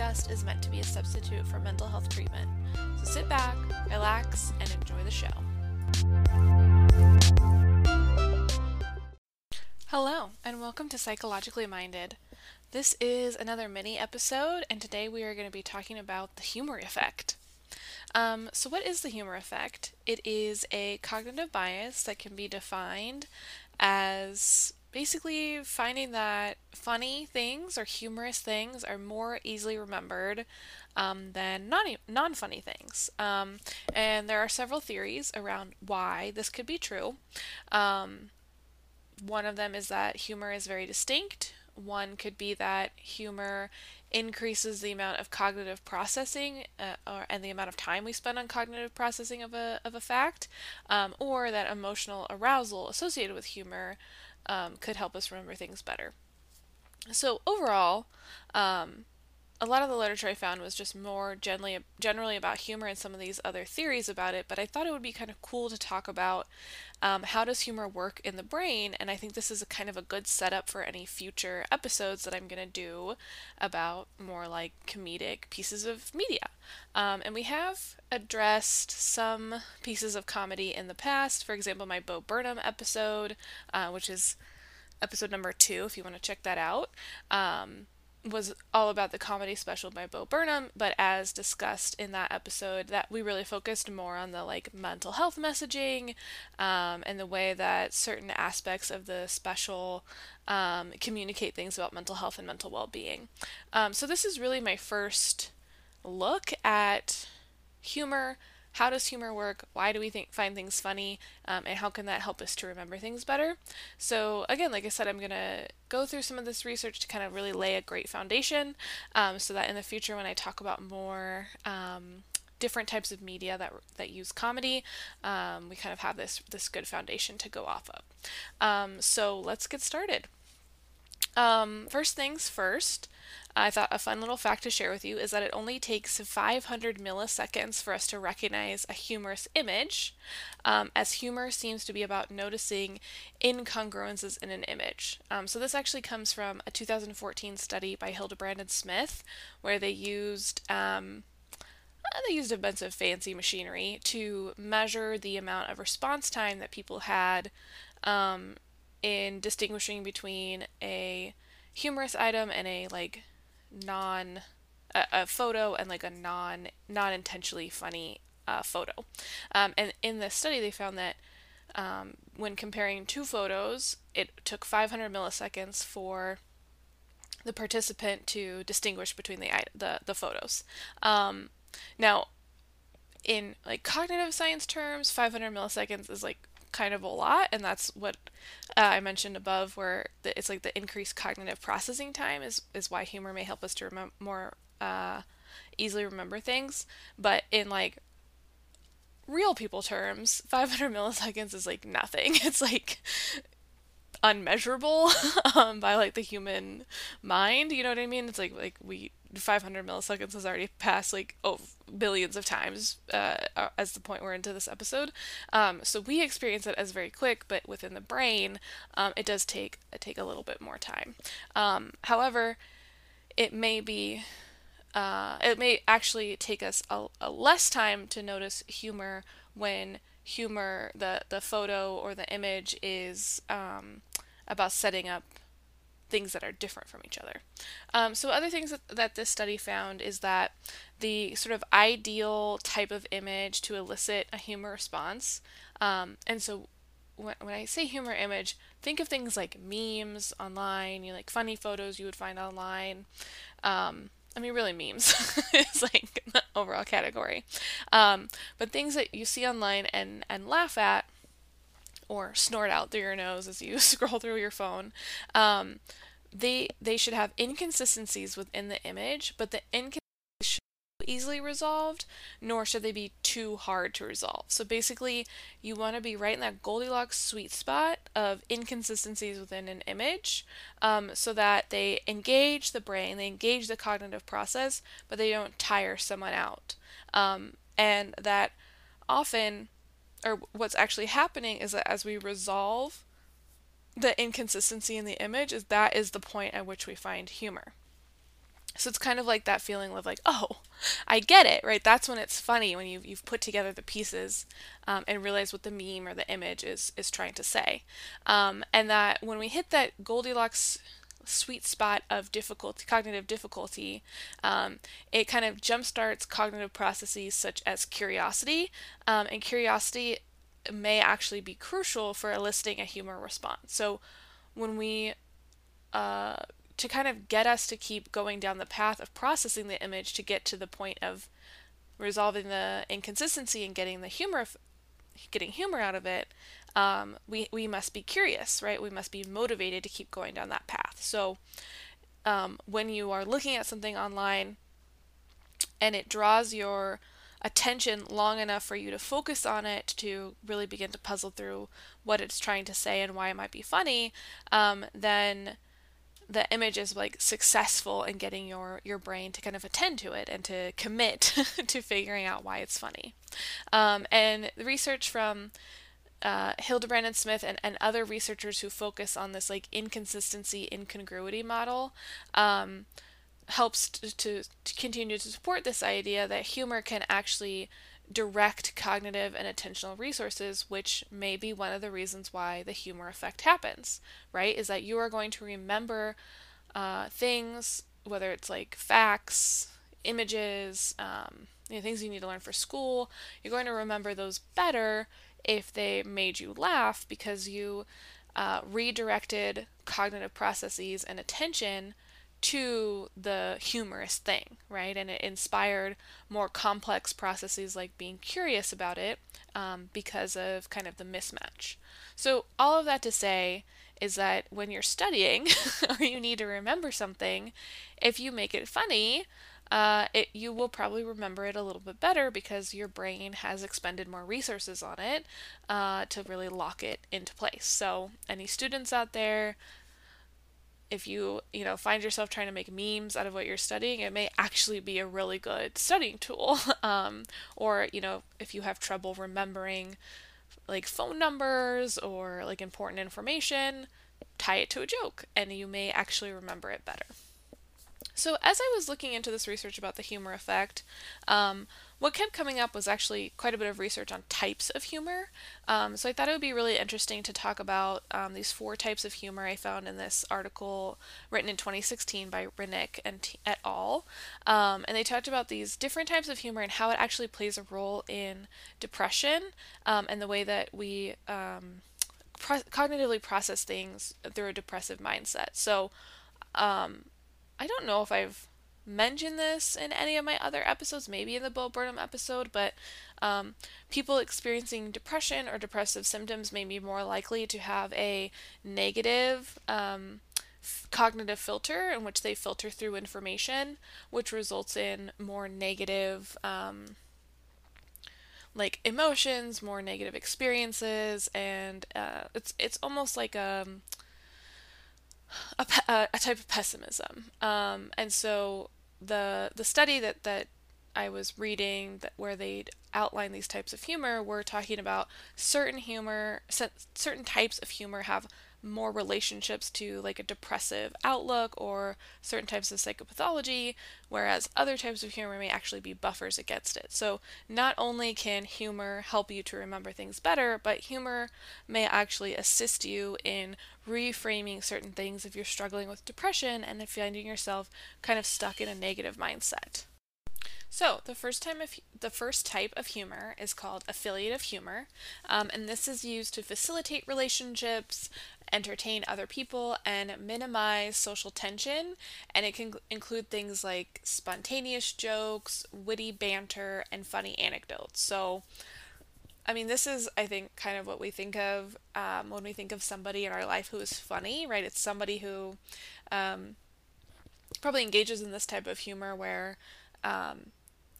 Discussed is meant to be a substitute for mental health treatment. So sit back, relax, and enjoy the show. Hello, and welcome to Psychologically Minded. This is another mini episode, and today we are going to be talking about the humor effect. Um, so, what is the humor effect? It is a cognitive bias that can be defined as basically finding that funny things or humorous things are more easily remembered um, than non funny things. Um, and there are several theories around why this could be true. Um, one of them is that humor is very distinct. One could be that humor increases the amount of cognitive processing uh, or, and the amount of time we spend on cognitive processing of a, of a fact, um, or that emotional arousal associated with humor um, could help us remember things better. So overall, um, a lot of the literature I found was just more generally generally about humor and some of these other theories about it. But I thought it would be kind of cool to talk about um, how does humor work in the brain, and I think this is a kind of a good setup for any future episodes that I'm going to do about more like comedic pieces of media. Um, and we have addressed some pieces of comedy in the past. For example, my Bo Burnham episode, uh, which is episode number two, if you want to check that out. Um, was all about the comedy special by Bo Burnham, but as discussed in that episode, that we really focused more on the like mental health messaging um, and the way that certain aspects of the special um, communicate things about mental health and mental well-being. Um, so this is really my first look at humor how does humor work? Why do we think find things funny? Um, and how can that help us to remember things better? So again, like I said, I'm gonna go through some of this research to kind of really lay a great foundation, um, so that in the future when I talk about more um, different types of media that that use comedy, um, we kind of have this this good foundation to go off of. Um, so let's get started. Um, first things first, I thought a fun little fact to share with you is that it only takes 500 milliseconds for us to recognize a humorous image, um, as humor seems to be about noticing incongruences in an image. Um, so, this actually comes from a 2014 study by Hildebrand and Smith, where they used um, uh, they used a bunch of fancy machinery to measure the amount of response time that people had um, in distinguishing between a humorous item and a like non a, a photo and like a non non intentionally funny uh, photo. Um, and in this study, they found that um, when comparing two photos, it took 500 milliseconds for the participant to distinguish between the the, the photos. Um, now, in like cognitive science terms, 500 milliseconds is like kind of a lot, and that's what uh, I mentioned above, where the, it's like the increased cognitive processing time is is why humor may help us to remember more uh, easily remember things. But in like real people terms, 500 milliseconds is like nothing. It's like unmeasurable um, by like the human mind. You know what I mean? It's like like we 500 milliseconds has already passed like oh billions of times uh, as the point we're into this episode. Um, so we experience it as very quick, but within the brain, um, it does take take a little bit more time. Um, however, it may be uh, it may actually take us a, a less time to notice humor when humor the the photo or the image is um, about setting up things that are different from each other. Um, so, other things that, that this study found is that the sort of ideal type of image to elicit a humor response, um, and so when, when I say humor image, think of things like memes online, you know, like funny photos you would find online. Um, I mean, really, memes is like the overall category. Um, but things that you see online and, and laugh at or snort out through your nose as you scroll through your phone. Um, they they should have inconsistencies within the image, but the inconsistencies should be easily resolved, nor should they be too hard to resolve. So basically, you want to be right in that Goldilocks sweet spot of inconsistencies within an image, um, so that they engage the brain, they engage the cognitive process, but they don't tire someone out. Um, and that often, or what's actually happening is that as we resolve the inconsistency in the image, is that is the point at which we find humor. So it's kind of like that feeling of like, oh, I get it, right? That's when it's funny when you've, you've put together the pieces um, and realize what the meme or the image is is trying to say, um, and that when we hit that Goldilocks sweet spot of difficulty, cognitive difficulty, um, it kind of jumpstarts cognitive processes such as curiosity, um, and curiosity may actually be crucial for eliciting a humor response. So when we uh, to kind of get us to keep going down the path of processing the image to get to the point of resolving the inconsistency and getting the humor getting humor out of it um, we, we must be curious, right? We must be motivated to keep going down that path. So um, when you are looking at something online and it draws your attention long enough for you to focus on it to really begin to puzzle through what it's trying to say and why it might be funny, um, then the image is like successful in getting your your brain to kind of attend to it and to commit to figuring out why it's funny. Um, and the research from uh, Hildebrand and Smith and, and other researchers who focus on this like inconsistency incongruity model um, helps to, to, to continue to support this idea that humor can actually direct cognitive and attentional resources, which may be one of the reasons why the humor effect happens, right? Is that you are going to remember uh, things, whether it's like facts, images, um, you know, things you need to learn for school, you're going to remember those better if they made you laugh because you uh, redirected cognitive processes and attention to the humorous thing, right? And it inspired more complex processes like being curious about it um, because of kind of the mismatch. So, all of that to say is that when you're studying or you need to remember something, if you make it funny, uh, it, you will probably remember it a little bit better because your brain has expended more resources on it uh, to really lock it into place. So, any students out there, if you you know find yourself trying to make memes out of what you're studying, it may actually be a really good studying tool. um, or you know, if you have trouble remembering like phone numbers or like important information, tie it to a joke, and you may actually remember it better. So, as I was looking into this research about the humor effect, um, what kept coming up was actually quite a bit of research on types of humor. Um, so, I thought it would be really interesting to talk about um, these four types of humor I found in this article written in 2016 by Rnic and t- et al. Um, and they talked about these different types of humor and how it actually plays a role in depression um, and the way that we um, cognitively process things through a depressive mindset. So, um, I don't know if I've mentioned this in any of my other episodes, maybe in the Bo Burnham episode, but um, people experiencing depression or depressive symptoms may be more likely to have a negative um, f- cognitive filter in which they filter through information, which results in more negative. Um, like emotions, more negative experiences, and uh, it's it's almost like a a, a type of pessimism. Um, and so the the study that that I was reading that where they outline these types of humor were talking about certain humor, certain types of humor have more relationships to like a depressive outlook or certain types of psychopathology, whereas other types of humor may actually be buffers against it. So, not only can humor help you to remember things better, but humor may actually assist you in reframing certain things if you're struggling with depression and finding yourself kind of stuck in a negative mindset. So the first time of the first type of humor is called affiliative humor, um, and this is used to facilitate relationships, entertain other people, and minimize social tension. And it can include things like spontaneous jokes, witty banter, and funny anecdotes. So I mean, this is, I think, kind of what we think of um, when we think of somebody in our life who is funny, right? It's somebody who um, probably engages in this type of humor where um,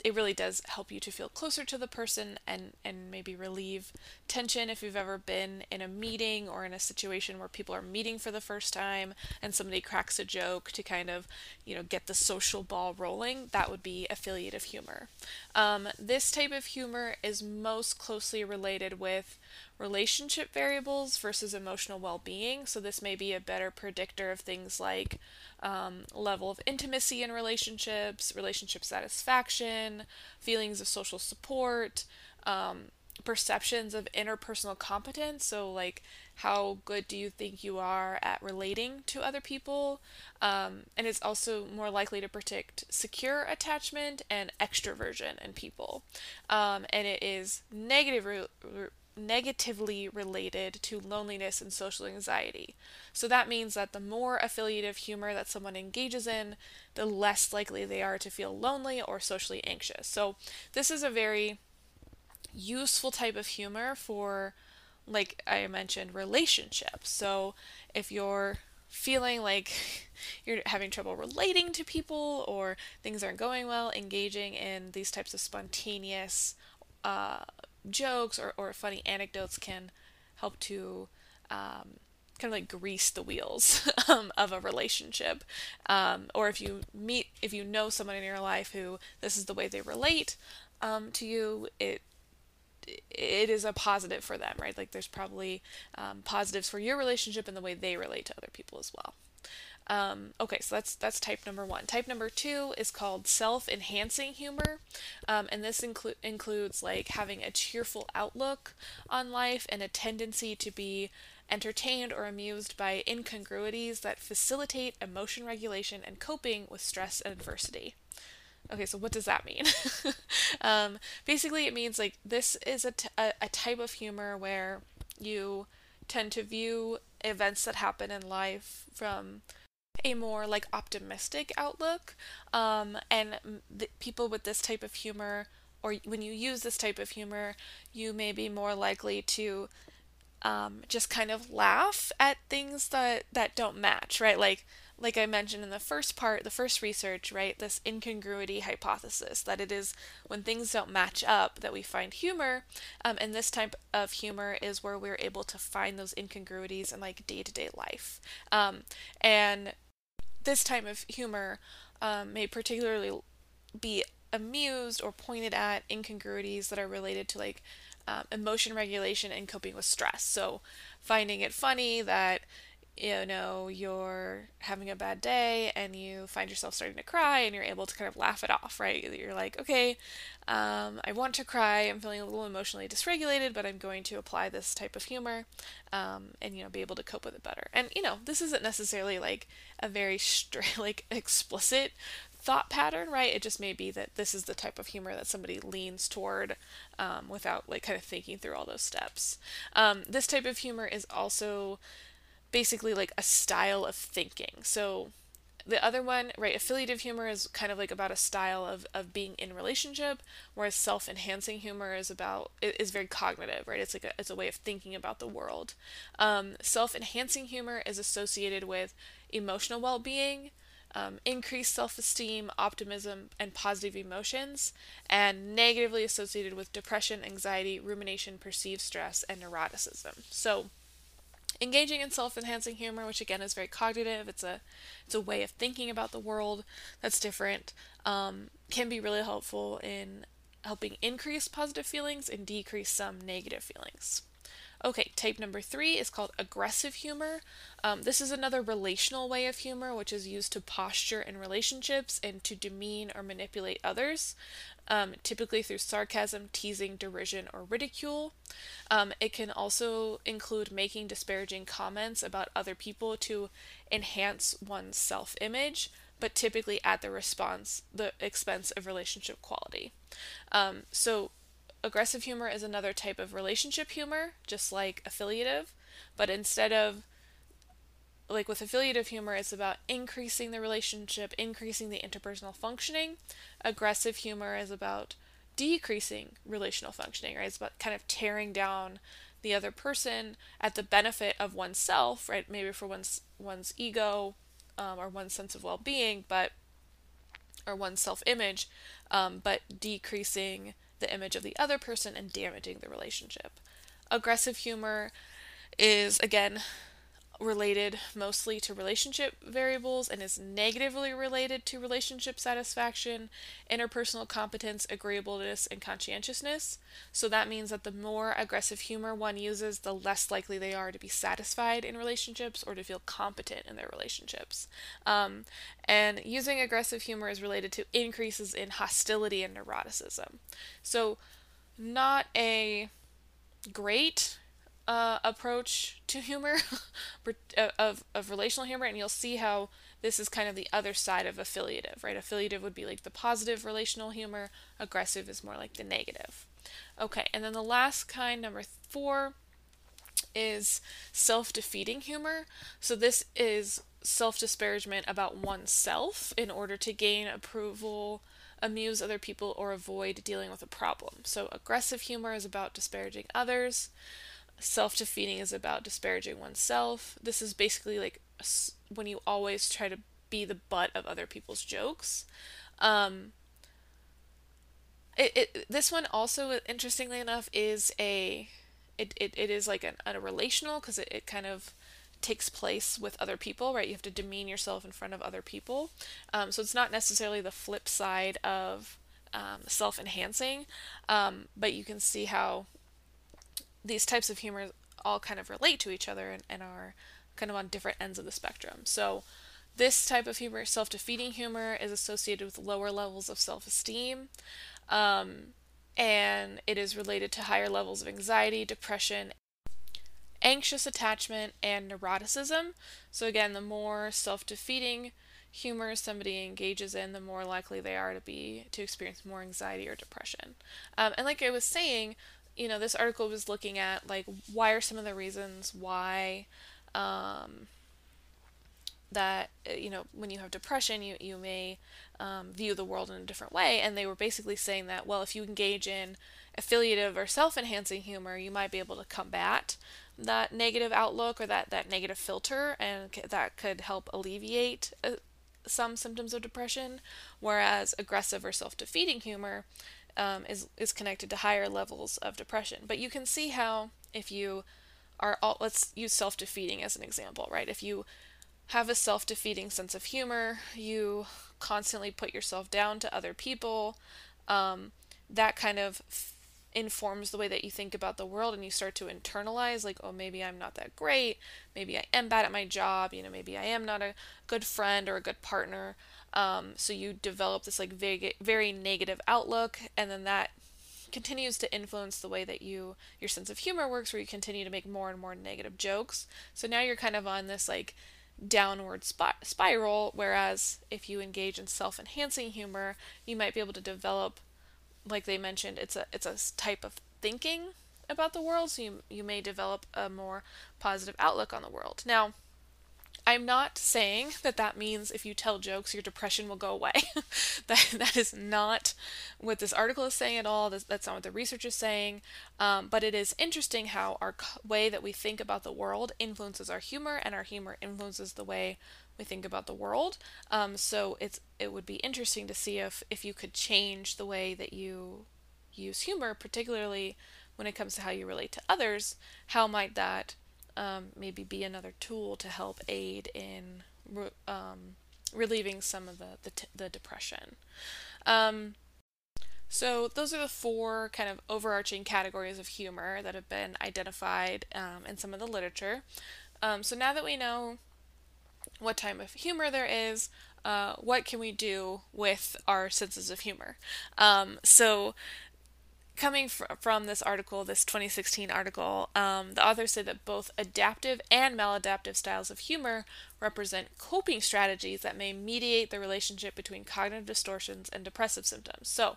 it really does help you to feel closer to the person and and maybe relieve tension if you've ever been in a meeting or in a situation where people are meeting for the first time and somebody cracks a joke to kind of you know get the social ball rolling that would be affiliative humor. Um, this type of humor is most closely related with relationship variables versus emotional well-being so this may be a better predictor of things like um, level of intimacy in relationships, relationship satisfaction, feelings of social support, um, perceptions of interpersonal competence. So, like, how good do you think you are at relating to other people? Um, and it's also more likely to predict secure attachment and extroversion in people. Um, and it is negative re- negatively related to loneliness and social anxiety. So that means that the more affiliative humor that someone engages in, the less likely they are to feel lonely or socially anxious. So this is a very useful type of humor for like I mentioned relationships. So if you're feeling like you're having trouble relating to people or things aren't going well, engaging in these types of spontaneous uh, jokes or, or funny anecdotes can help to um, kind of like grease the wheels um, of a relationship. Um, or if you meet, if you know someone in your life who this is the way they relate um, to you, it it is a positive for them, right? Like there's probably um, positives for your relationship and the way they relate to other people as well. Um, okay, so that's that's type number one. Type number two is called self-enhancing humor, um, and this inclu- includes like having a cheerful outlook on life and a tendency to be entertained or amused by incongruities that facilitate emotion regulation and coping with stress and adversity. Okay, so what does that mean? um, basically, it means like this is a, t- a, a type of humor where you tend to view events that happen in life from a more like optimistic outlook um, and people with this type of humor or when you use this type of humor you may be more likely to um, just kind of laugh at things that that don't match right like like I mentioned in the first part, the first research, right, this incongruity hypothesis, that it is when things don't match up that we find humor. Um, and this type of humor is where we're able to find those incongruities in like day to day life. Um, and this type of humor um, may particularly be amused or pointed at incongruities that are related to like um, emotion regulation and coping with stress. So, finding it funny that you know you're having a bad day and you find yourself starting to cry and you're able to kind of laugh it off right you're like okay um, i want to cry i'm feeling a little emotionally dysregulated but i'm going to apply this type of humor um, and you know be able to cope with it better and you know this isn't necessarily like a very straight like explicit thought pattern, right? It just may be that this is the type of humor that somebody leans toward um, without like kind of thinking through all those steps. Um, this type of humor is also basically like a style of thinking. So the other one, right, affiliative humor is kind of like about a style of, of being in relationship, whereas self-enhancing humor is about is very cognitive, right? It's like a, it's a way of thinking about the world. Um, self-enhancing humor is associated with emotional well-being, um, increased self-esteem, optimism, and positive emotions, and negatively associated with depression, anxiety, rumination, perceived stress, and neuroticism. So engaging in self-enhancing humor which again is very cognitive. It's a it's a way of thinking about the world that's different um, can be really helpful in helping increase positive feelings and decrease some negative feelings Okay, type number three is called aggressive humor. Um, this is another relational way of humor, which is used to posture in relationships and to demean or manipulate others, um, typically through sarcasm, teasing, derision, or ridicule. Um, it can also include making disparaging comments about other people to enhance one's self image, but typically at the response the expense of relationship quality. Um, so aggressive humor is another type of relationship humor, just like affiliative, but instead of like with affiliative humor, it's about increasing the relationship, increasing the interpersonal functioning. Aggressive humor is about decreasing relational functioning, right? It's about kind of tearing down the other person at the benefit of oneself, right? Maybe for one's one's ego um, or one's sense of well-being, but or one's self-image, um, but decreasing the image of the other person and damaging the relationship. Aggressive humor is again related mostly to relationship variables and is negatively related to relationship satisfaction, interpersonal competence, agreeableness, and conscientiousness. So that means that the more aggressive humor one uses, the less likely they are to be satisfied in relationships or to feel competent in their relationships. Um, and using aggressive humor is related to increases in hostility and neuroticism. So, not a great uh, approach to humor uh, of, of relational humor and you'll see how this is kind of the other side of affiliative right? Affiliative would be like the positive relational humor aggressive is more like the negative. Okay and then the last kind number four is self-defeating humor. So this is self-disparagement about oneself in order to gain approval amuse other people or avoid dealing with a problem. So aggressive humor is about disparaging others self defeating is about disparaging oneself. This is basically like when you always try to be the butt of other people's jokes. Um, it, it this one also interestingly enough is a it, it, it is like an, a relational because it, it kind of takes place with other people right you have to demean yourself in front of other people um, so it's not necessarily the flip side of um, self-enhancing um, but you can see how these types of humor all kind of relate to each other and, and are kind of on different ends of the spectrum. So, this type of humor, self defeating humor, is associated with lower levels of self esteem. Um, and it is related to higher levels of anxiety, depression, anxious attachment, and neuroticism. So, again, the more self defeating humor somebody engages in, the more likely they are to be to experience more anxiety or depression. Um, and like I was saying, you know, this article was looking at like why are some of the reasons why um, that uh, you know when you have depression you you may um, view the world in a different way. And they were basically saying that well if you engage in affiliative or self-enhancing humor you might be able to combat that negative outlook or that that negative filter and that could help alleviate uh, some symptoms of depression. Whereas aggressive or self-defeating humor um, is is connected to higher levels of depression. But you can see how if you are all, let's use self-defeating as an example, right? If you have a self-defeating sense of humor, you constantly put yourself down to other people. Um, that kind of f- informs the way that you think about the world, and you start to internalize, like, oh, maybe I'm not that great. Maybe I am bad at my job. You know, maybe I am not a good friend or a good partner. Um, so you develop this like very very negative outlook, and then that continues to influence the way that you your sense of humor works, where you continue to make more and more negative jokes. So now you're kind of on this like downward sp- spiral. Whereas if you engage in self-enhancing humor, you might be able to develop, like they mentioned, it's a it's a type of thinking about the world. So you you may develop a more positive outlook on the world. Now I'm not saying that that means if you tell jokes, your depression will go away. that that is not what this article is saying at all. That's, not what the research is saying. Um, but it is interesting how our way that we think about the world influences our humor, and our humor influences the way we think about the world. Um, so it's it would be interesting to see if if you could change the way that you use humor, particularly when it comes to how you relate to others. How might that um, maybe be another tool to help aid in re- um, relieving some of the the, t- the depression. Um, so those are the four kind of overarching categories of humor that have been identified um, in some of the literature. Um, so now that we know what type of humor there is, uh, what can we do with our senses of humor? Um, so coming fr- from this article, this 2016 article, um, the author said that both adaptive and maladaptive styles of humor represent coping strategies that may mediate the relationship between cognitive distortions and depressive symptoms. So,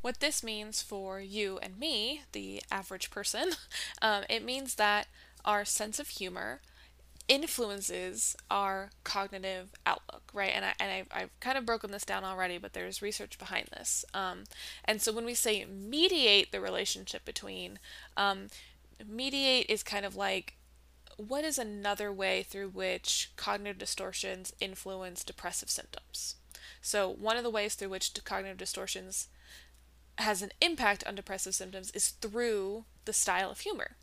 what this means for you and me, the average person, um, it means that our sense of humor influences our cognitive outlook, right? And, I, and I've, I've kind of broken this down already, but there's research behind this. Um, and so when we say mediate the relationship between, um, mediate is kind of like what is another way through which cognitive distortions influence depressive symptoms? So, one of the ways through which cognitive distortions has an impact on depressive symptoms is through the style of humor.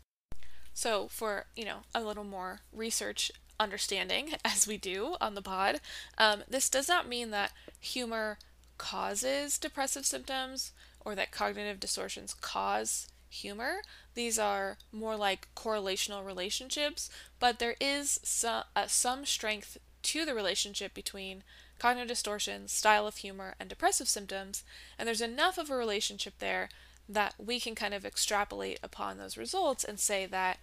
So, for you know a little more research understanding, as we do on the pod, um, this does not mean that humor causes depressive symptoms or that cognitive distortions cause humor. These are more like correlational relationships, but there is some, uh, some strength to the relationship between cognitive distortions, style of humor, and depressive symptoms, and there's enough of a relationship there that we can kind of extrapolate upon those results and say that,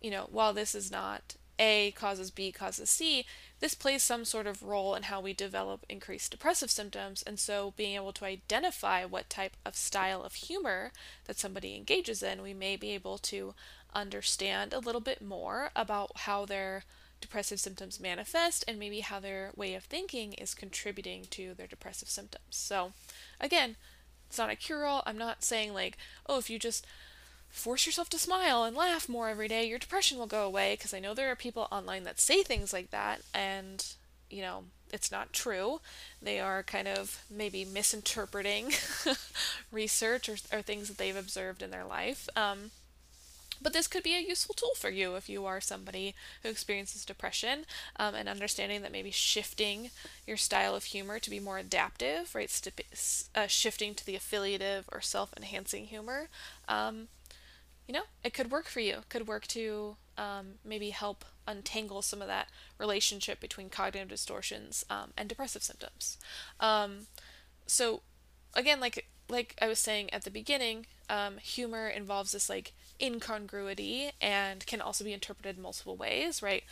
you know, while this is not A causes B causes C, this plays some sort of role in how we develop increased depressive symptoms. And so, being able to identify what type of style of humor that somebody engages in, we may be able to understand a little bit more about how their depressive symptoms manifest and maybe how their way of thinking is contributing to their depressive symptoms. So, again, it's not a cure all. I'm not saying, like, oh, if you just force yourself to smile and laugh more every day, your depression will go away. Because I know there are people online that say things like that, and, you know, it's not true. They are kind of maybe misinterpreting research or, or, things that they've observed in their life. Um, but this could be a useful tool for you if you are somebody who experiences depression um, and understanding that maybe shifting your style of humor to be more adaptive, right? St- uh, shifting to the affiliative or self enhancing humor, um, you know, it could work for you. Could work to um, maybe help untangle some of that relationship between cognitive distortions um, and depressive symptoms. Um, so, again, like like I was saying at the beginning, um, humor involves this like incongruity and can also be interpreted multiple ways, right?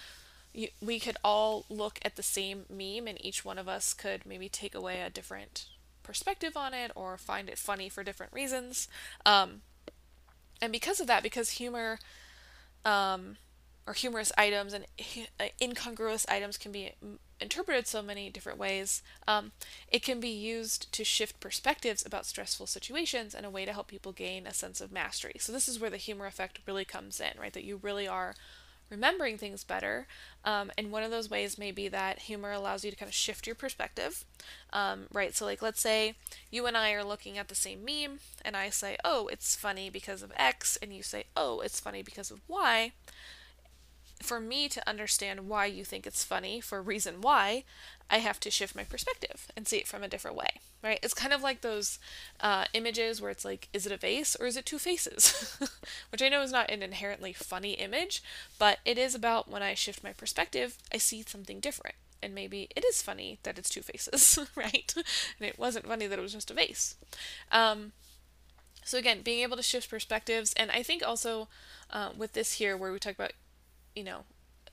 We could all look at the same meme and each one of us could maybe take away a different perspective on it or find it funny for different reasons. Um, and because of that, because humor um, or humorous items and uh, incongruous items can be interpreted so many different ways, um, it can be used to shift perspectives about stressful situations and a way to help people gain a sense of mastery. So, this is where the humor effect really comes in, right? That you really are remembering things better. Um, and one of those ways may be that humor allows you to kind of shift your perspective, um, right? So, like, let's say you and I are looking at the same meme, and I say, oh, it's funny because of X, and you say, oh, it's funny because of Y for me to understand why you think it's funny for reason why, I have to shift my perspective and see it from a different way, right? It's kind of like those uh, images where it's like, is it a vase or is it two faces? Which I know is not an inherently funny image, but it is about when I shift my perspective, I see something different. And maybe it is funny that it's two faces, right? and it wasn't funny that it was just a vase. Um, so again, being able to shift perspectives, and I think also uh, with this here, where we talk about you know,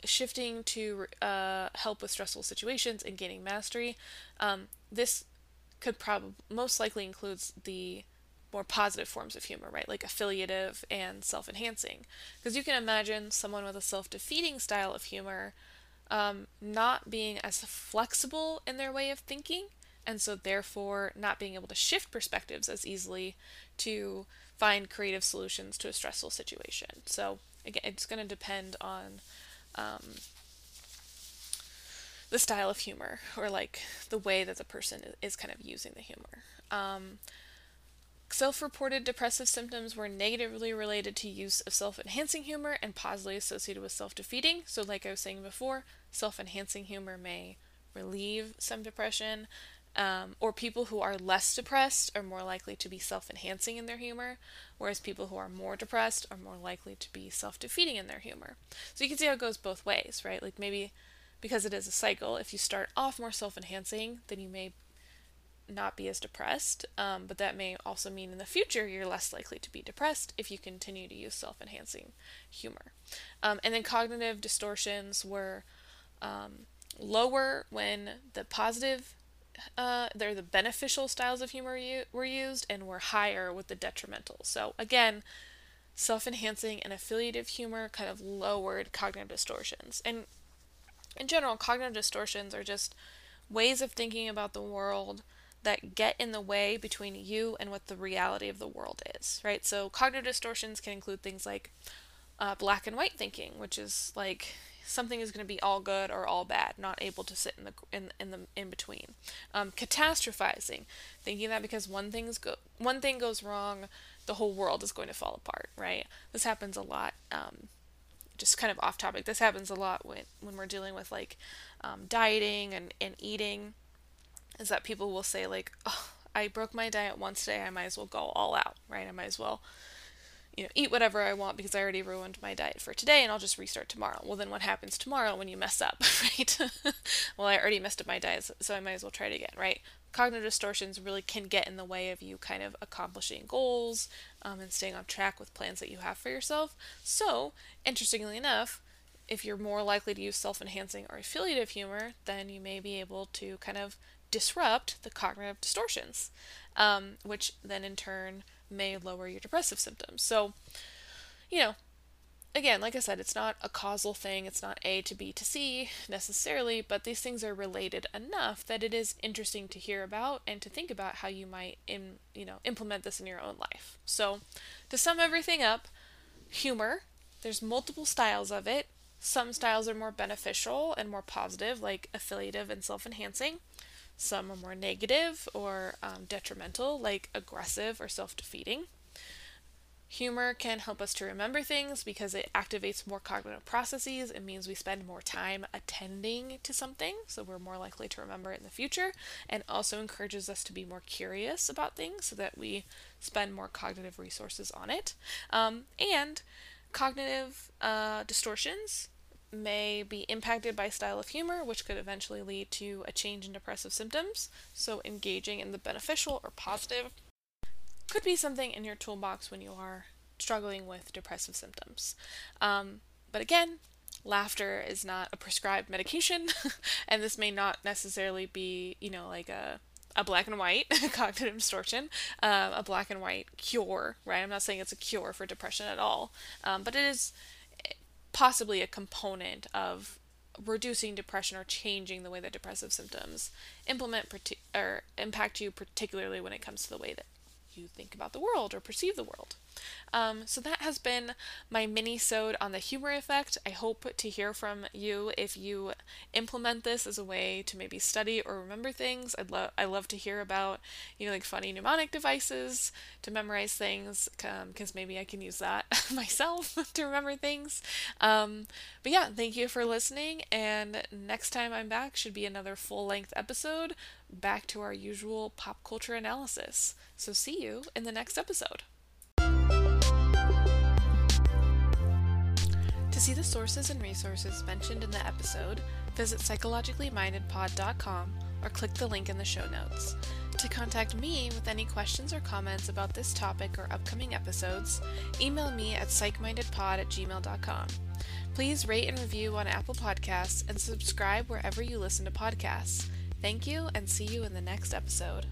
shifting to uh, help with stressful situations and gaining mastery. Um, this could probably most likely includes the more positive forms of humor, right? Like affiliative and self enhancing. Because you can imagine someone with a self defeating style of humor um, not being as flexible in their way of thinking, and so therefore not being able to shift perspectives as easily to find creative solutions to a stressful situation. So, again, it's going to depend on um, the style of humor or like the way that the person is kind of using the humor. Um, Self reported depressive symptoms were negatively related to use of self enhancing humor and positively associated with self defeating. So, like I was saying before, self enhancing humor may relieve some depression, um, or people who are less depressed are more likely to be self enhancing in their humor, whereas people who are more depressed are more likely to be self defeating in their humor. So you can see how it goes both ways, right? Like maybe because it is a cycle, if you start off more self enhancing, then you may not be as depressed, um, but that may also mean in the future you're less likely to be depressed if you continue to use self enhancing humor. Um, and then cognitive distortions were um, lower when the positive uh, they're the beneficial styles of humor u- were used and were higher with the detrimental. So again, self-enhancing and affiliative humor kind of lowered cognitive distortions. And in general, cognitive distortions are just ways of thinking about the world that get in the way between you and what the reality of the world is, right? So cognitive distortions can include things like uh, black and white thinking, which is like something is going to be all good or all bad, not able to sit in the in, in the in between. Um, catastrophizing, thinking that because one thing's go one thing goes wrong, the whole world is going to fall apart, right? This happens a lot. Um, just kind of off topic. This happens a lot when when we're dealing with like um, dieting and and eating is that people will say like, "Oh, I broke my diet once today. I might as well go all out, right? I might as well, you know, eat whatever I want because I already ruined my diet for today, and I'll just restart tomorrow." Well, then what happens tomorrow when you mess up, right? well, I already messed up my diet, so I might as well try it again, right? Cognitive distortions really can get in the way of you kind of accomplishing goals um, and staying on track with plans that you have for yourself. So, interestingly enough, if you're more likely to use self enhancing or affiliative humor, then you may be able to kind of disrupt the cognitive distortions, um, which then in turn may lower your depressive symptoms. So, you know, again, like I said, it's not a causal thing, it's not A to B to C necessarily, but these things are related enough that it is interesting to hear about and to think about how you might in, you know, implement this in your own life. So, to sum everything up, humor, there's multiple styles of it. Some styles are more beneficial and more positive, like affiliative and self enhancing. Some are more negative or um, detrimental, like aggressive or self defeating. Humor can help us to remember things because it activates more cognitive processes. It means we spend more time attending to something, so we're more likely to remember it in the future, and also encourages us to be more curious about things so that we spend more cognitive resources on it. Um, and cognitive uh, distortions may be impacted by style of humor, which could eventually lead to a change in depressive symptoms. So, engaging in the beneficial or positive could be something in your toolbox when you are struggling with depressive symptoms. Um, but again, laughter is not a prescribed medication, and this may not necessarily be, you know, like a a black and white cognitive distortion, um, a black and white cure, right? I'm not saying it's a cure for depression at all, um, but it is possibly a component of reducing depression or changing the way that depressive symptoms implement or impact you particularly when it comes to the way that you think about the world or perceive the world. Um, so that has been my mini-sode on the humor effect. I hope to hear from you if you implement this as a way to maybe study or remember things. I'd love I love to hear about you know like funny mnemonic devices to memorize things because um, maybe I can use that myself to remember things. Um, but yeah, thank you for listening. And next time I'm back should be another full-length episode back to our usual pop culture analysis. So see you in the next episode. See the sources and resources mentioned in the episode, visit psychologicallymindedpod.com or click the link in the show notes. To contact me with any questions or comments about this topic or upcoming episodes, email me at psychmindedpod at gmail.com. Please rate and review on Apple Podcasts and subscribe wherever you listen to podcasts. Thank you and see you in the next episode.